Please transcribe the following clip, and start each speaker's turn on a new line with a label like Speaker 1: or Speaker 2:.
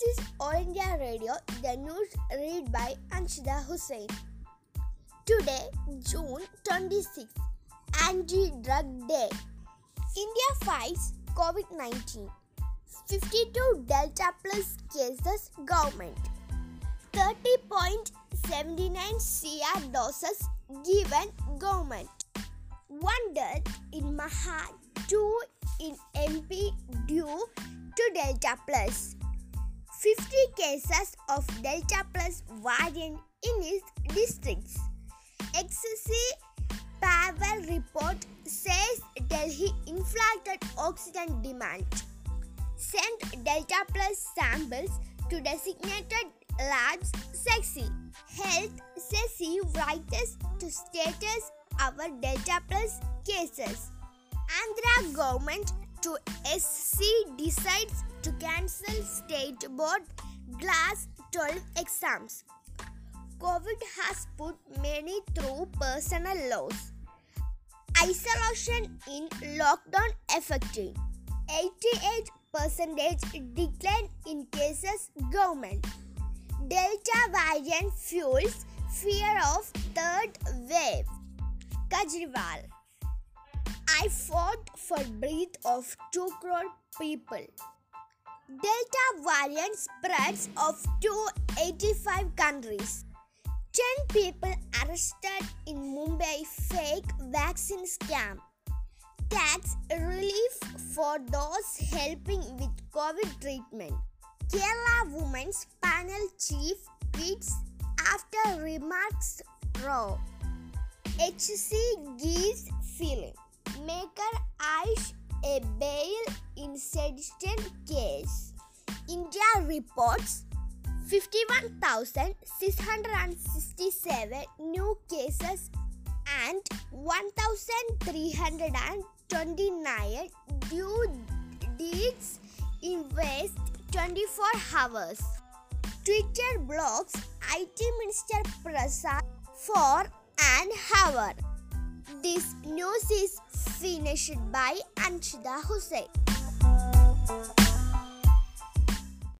Speaker 1: This is All India Radio, the news read by Anshida Hussain. Today, June 26, Anti Drug Day. India fights COVID 19. 52 Delta Plus cases, government. 30.79 CR doses given, government. One death in Maha, two in MP due to Delta Plus. 50 cases of Delta Plus variant in his districts. XC Pavel report says Delhi inflated oxygen demand. Sent Delta Plus samples to designated labs. Sexy Health says writers to status our Delta Plus cases. Andhra government to SC decides to cancel state board class 12 exams. COVID has put many through personal loss. Isolation in lockdown affecting 88% decline in cases government. Delta variant fuels fear of third wave. Kejriwal. I fought for breath of 2 crore people. Delta variant spreads of 285 countries. 10 people arrested in Mumbai fake vaccine scam. Tax relief for those helping with COVID treatment. Kerala Women's Panel Chief quits after remarks raw. HC gives feeling. Maker Aish a sedition case. India reports 51,667 new cases and 1,329 due deaths in West 24 hours. Twitter blocks IT Minister Prasad for an hour. This news is finished by Anshida Hussain. Bye.